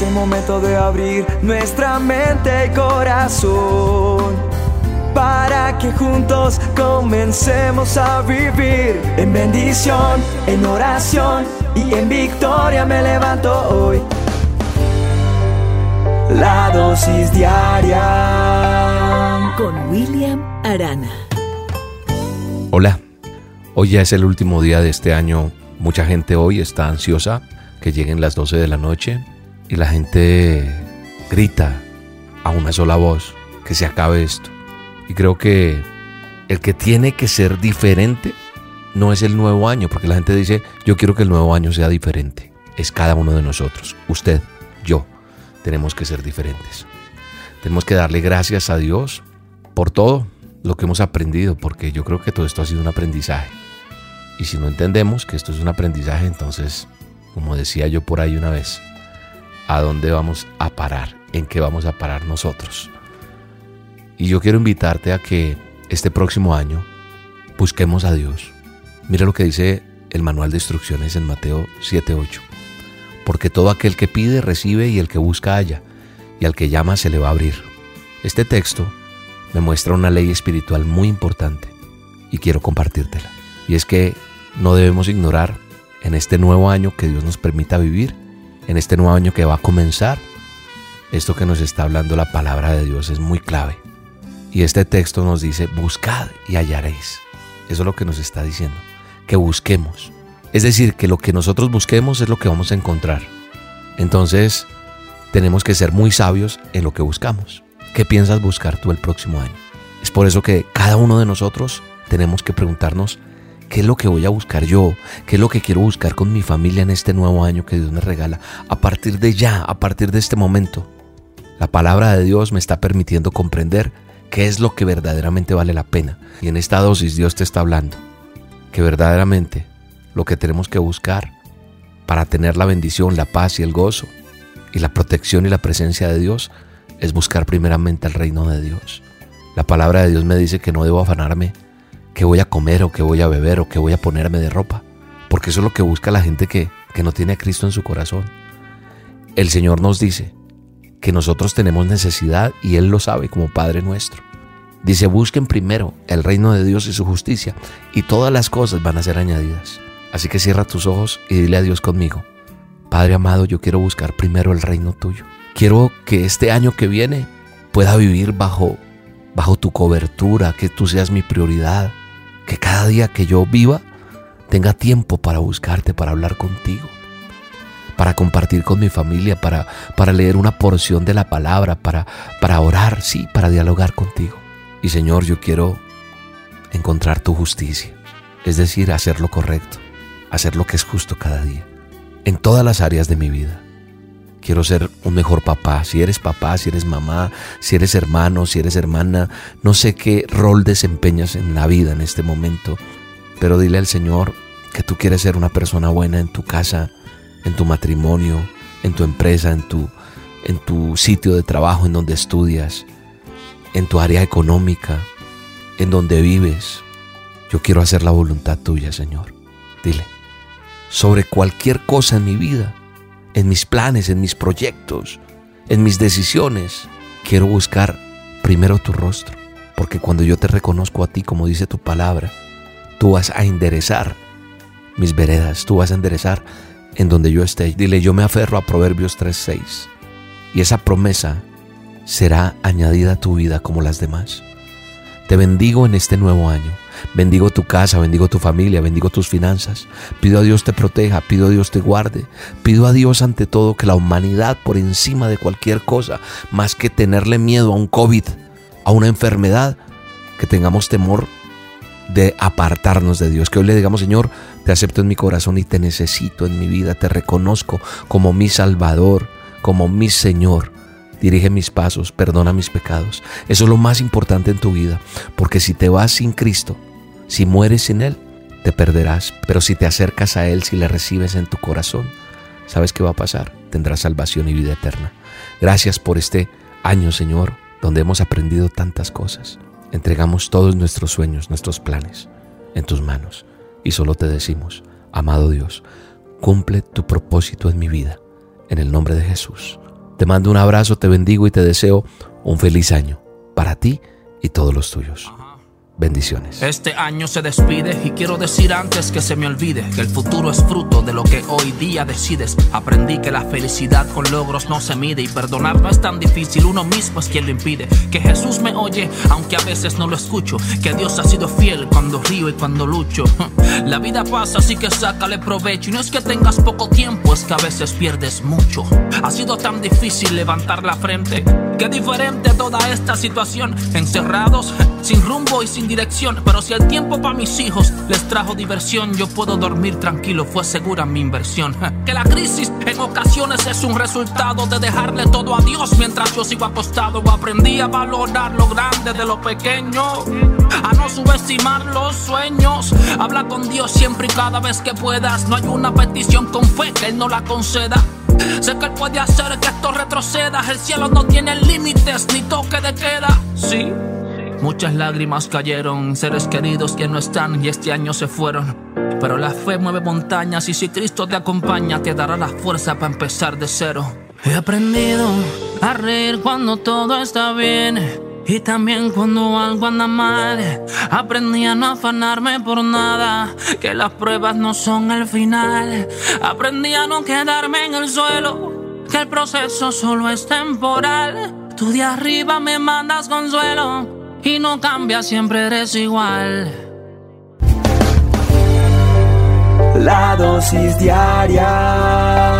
Es el momento de abrir nuestra mente y corazón para que juntos comencemos a vivir en bendición, en oración y en victoria me levanto hoy. La dosis diaria con William Arana. Hola, hoy ya es el último día de este año. Mucha gente hoy está ansiosa que lleguen las 12 de la noche y la gente grita a una sola voz que se acabe esto. Y creo que el que tiene que ser diferente no es el nuevo año, porque la gente dice, yo quiero que el nuevo año sea diferente. Es cada uno de nosotros, usted, yo, tenemos que ser diferentes. Tenemos que darle gracias a Dios por todo lo que hemos aprendido, porque yo creo que todo esto ha sido un aprendizaje. Y si no entendemos que esto es un aprendizaje, entonces, como decía yo por ahí una vez, ¿a dónde vamos a parar? ¿En qué vamos a parar nosotros? Y yo quiero invitarte a que este próximo año busquemos a Dios. Mira lo que dice el manual de instrucciones en Mateo 7:8. Porque todo aquel que pide recibe y el que busca halla, y al que llama se le va a abrir. Este texto me muestra una ley espiritual muy importante y quiero compartírtela. Y es que no debemos ignorar en este nuevo año que Dios nos permita vivir, en este nuevo año que va a comenzar, esto que nos está hablando la palabra de Dios es muy clave. Y este texto nos dice, buscad y hallaréis. Eso es lo que nos está diciendo, que busquemos. Es decir, que lo que nosotros busquemos es lo que vamos a encontrar. Entonces, tenemos que ser muy sabios en lo que buscamos. ¿Qué piensas buscar tú el próximo año? Es por eso que cada uno de nosotros tenemos que preguntarnos, ¿qué es lo que voy a buscar yo? ¿Qué es lo que quiero buscar con mi familia en este nuevo año que Dios me regala? A partir de ya, a partir de este momento, la palabra de Dios me está permitiendo comprender qué es lo que verdaderamente vale la pena. Y en esta dosis Dios te está hablando que verdaderamente lo que tenemos que buscar para tener la bendición, la paz y el gozo y la protección y la presencia de Dios es buscar primeramente el reino de Dios. La palabra de Dios me dice que no debo afanarme voy a comer o qué voy a beber o qué voy a ponerme de ropa, porque eso es lo que busca la gente que, que no tiene a Cristo en su corazón. El Señor nos dice que nosotros tenemos necesidad y Él lo sabe como Padre nuestro. Dice, busquen primero el reino de Dios y su justicia y todas las cosas van a ser añadidas. Así que cierra tus ojos y dile a Dios conmigo. Padre amado, yo quiero buscar primero el reino tuyo. Quiero que este año que viene pueda vivir bajo, bajo tu cobertura, que tú seas mi prioridad, que cada día que yo viva tenga tiempo para buscarte, para hablar contigo para compartir con mi familia, para, para leer una porción de la palabra, para, para orar, sí, para dialogar contigo. Y Señor, yo quiero encontrar tu justicia, es decir, hacer lo correcto, hacer lo que es justo cada día, en todas las áreas de mi vida. Quiero ser un mejor papá, si eres papá, si eres mamá, si eres hermano, si eres hermana, no sé qué rol desempeñas en la vida en este momento, pero dile al Señor que tú quieres ser una persona buena en tu casa, en tu matrimonio, en tu empresa, en tu, en tu sitio de trabajo, en donde estudias, en tu área económica, en donde vives. Yo quiero hacer la voluntad tuya, Señor. Dile, sobre cualquier cosa en mi vida, en mis planes, en mis proyectos, en mis decisiones, quiero buscar primero tu rostro, porque cuando yo te reconozco a ti, como dice tu palabra, tú vas a enderezar mis veredas, tú vas a enderezar en donde yo esté. Dile, yo me aferro a Proverbios 3:6 y esa promesa será añadida a tu vida como las demás. Te bendigo en este nuevo año. Bendigo tu casa, bendigo tu familia, bendigo tus finanzas. Pido a Dios te proteja, pido a Dios te guarde. Pido a Dios ante todo que la humanidad por encima de cualquier cosa, más que tenerle miedo a un COVID, a una enfermedad, que tengamos temor de apartarnos de Dios. Que hoy le digamos, Señor, te acepto en mi corazón y te necesito en mi vida, te reconozco como mi Salvador, como mi Señor. Dirige mis pasos, perdona mis pecados. Eso es lo más importante en tu vida, porque si te vas sin Cristo, si mueres sin Él, te perderás. Pero si te acercas a Él, si le recibes en tu corazón, ¿sabes qué va a pasar? Tendrás salvación y vida eterna. Gracias por este año, Señor, donde hemos aprendido tantas cosas. Entregamos todos nuestros sueños, nuestros planes en tus manos y solo te decimos, amado Dios, cumple tu propósito en mi vida. En el nombre de Jesús. Te mando un abrazo, te bendigo y te deseo un feliz año para ti y todos los tuyos. Bendiciones. Este año se despide y quiero decir antes que se me olvide que el futuro es fruto de lo que hoy día decides. Aprendí que la felicidad con logros no se mide y perdonar no es tan difícil, uno mismo es quien lo impide. Que Jesús me oye, aunque a veces no lo escucho. Que Dios ha sido fiel cuando río y cuando lucho. La vida pasa, así que sácale provecho. Y no es que tengas poco tiempo, es que a veces pierdes mucho. Ha sido tan difícil levantar la frente. Qué diferente toda esta situación. Encerrados, sin rumbo y sin dirección. Pero si el tiempo para mis hijos les trajo diversión, yo puedo dormir tranquilo, fue segura mi inversión. Que la crisis en ocasiones es un resultado de dejarle todo a Dios mientras yo sigo apostado. Aprendí a valorar lo grande de lo pequeño, a no subestimar los sueños. Habla con Dios siempre y cada vez que puedas. No hay una petición con fe que Él no la conceda. Sé que Él puede hacer que esto retroceda. El cielo no tiene límites ni toque de queda. Sí. Muchas lágrimas cayeron, seres queridos que no están y este año se fueron. Pero la fe mueve montañas y si Cristo te acompaña te dará la fuerza para empezar de cero. He aprendido a reír cuando todo está bien y también cuando algo anda mal. Aprendí a no afanarme por nada, que las pruebas no son el final. Aprendí a no quedarme en el suelo, que el proceso solo es temporal. Tú de arriba me mandas consuelo y no cambia, siempre eres igual. La dosis diaria